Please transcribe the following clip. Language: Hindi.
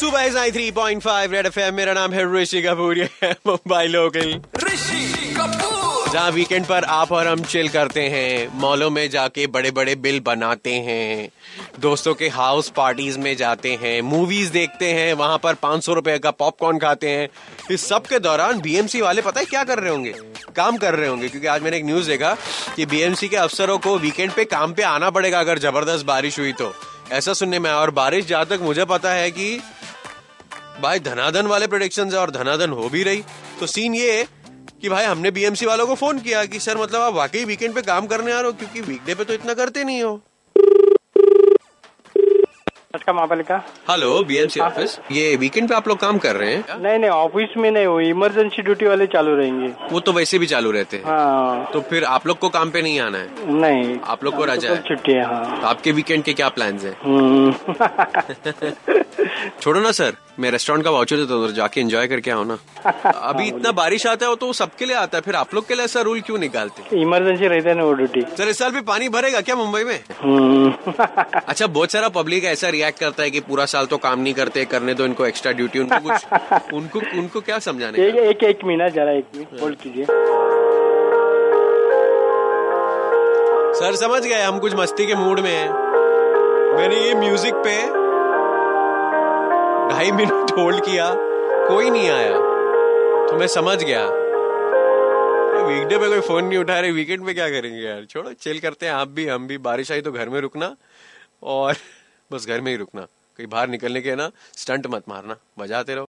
सुबह nine three point five red F मेरा नाम है ऋषि कपूर ये मुंबई लोकल। ऋषि कपूर। जहाँ वीकेंड पर आप और हम चिल करते हैं मॉलों में जाके बड़े बड़े बिल बनाते हैं दोस्तों के हाउस पार्टीज़ में जाते हैं मूवीज़ देखते हैं वहाँ पर पाँच सौ रुपए का पॉपकॉर्न खाते हैं। इस सब के दौरान बीएमसी वाले पता है क्या कर रहे होंगे? काम कर रहे होंगे क्योंकि आज मैंने एक न्यूज़ देखा कि बीएमसी के अफसरों को वीकेंड पे काम पे आना पड़ेगा अगर ज़बरदस्त बारिश हुई तो। ऐसा सुनने में और बारिश जहाँ तक मुझे पता है कि भाई, धनाधन वाले प्रोडिक्शन है और धनाधन हो भी रही। तो सीन ये है कि भाई, हमने बीएमसी वालों को फ़ोन किया कि, सर मतलब आप वाकई वीकेंड पे काम करने आ रहे हो? क्योंकि वीकडे पे तो इतना करते नहीं हो। का महापालिका। हेलो बीएमसी ऑफ़िस ये वीकेंड पे आप लोग काम कर रहे हैं? नहीं नहीं ऑफ़िस में नहीं वो इमरजेंसी ड्यूटी वाले चालू रहेंगे। वो तो वैसे भी चालू रहते हैं। हाँ। तो फिर आप लोग को काम पे नहीं आना है? नहीं। आप लोग को रजा कल है। छुट्टी है हाँ। तो आपके वीकेंड के क्या प्लान हैं? हम्म। छोड़ो ना सर मैं रेस्टोरेंट का वाउचर देता हूँ जाके एंजॉय करके आओ ना। अभी इतना बारिश आता है वो तो वो सबके लिए आता है। फिर आप लोग के लिए ऐसा रूल क्यों निकालते? इमरजेंसी रहता है ना वो ड्यूटी सर इस साल भी पानी भरेगा क्या मुंबई में? हम्म। अच्छा बहुत सारा पब्लिक ऐसा रिएक्ट करता है कि पूरा साल तो काम नहीं करते करने दो इनको एक्स्ट्रा ड्यूटी उनको कुछ उनको उनको क्या समझाने एक? एक एक मिनट जरा एक मिनट होल्ड कीजिए। सर समझ गए हम कुछ मस्ती के मूड में हैं। मैंने ये म्यूज़िक पे ढाई मिनट होल्ड किया कोई नहीं आया। तो मैं समझ गया। वीकडे पे कोई फ़ोन नहीं उठा रहे वीकेंड पे क्या करेंगे यार? छोड़ो चिल करते हैं आप भी हम भी। बारिश आई तो घर में रुकना। और बस घर में ही रुकना। कहीं बाहर निकलने के ना स्टंट मत मारना। बजाते रहो।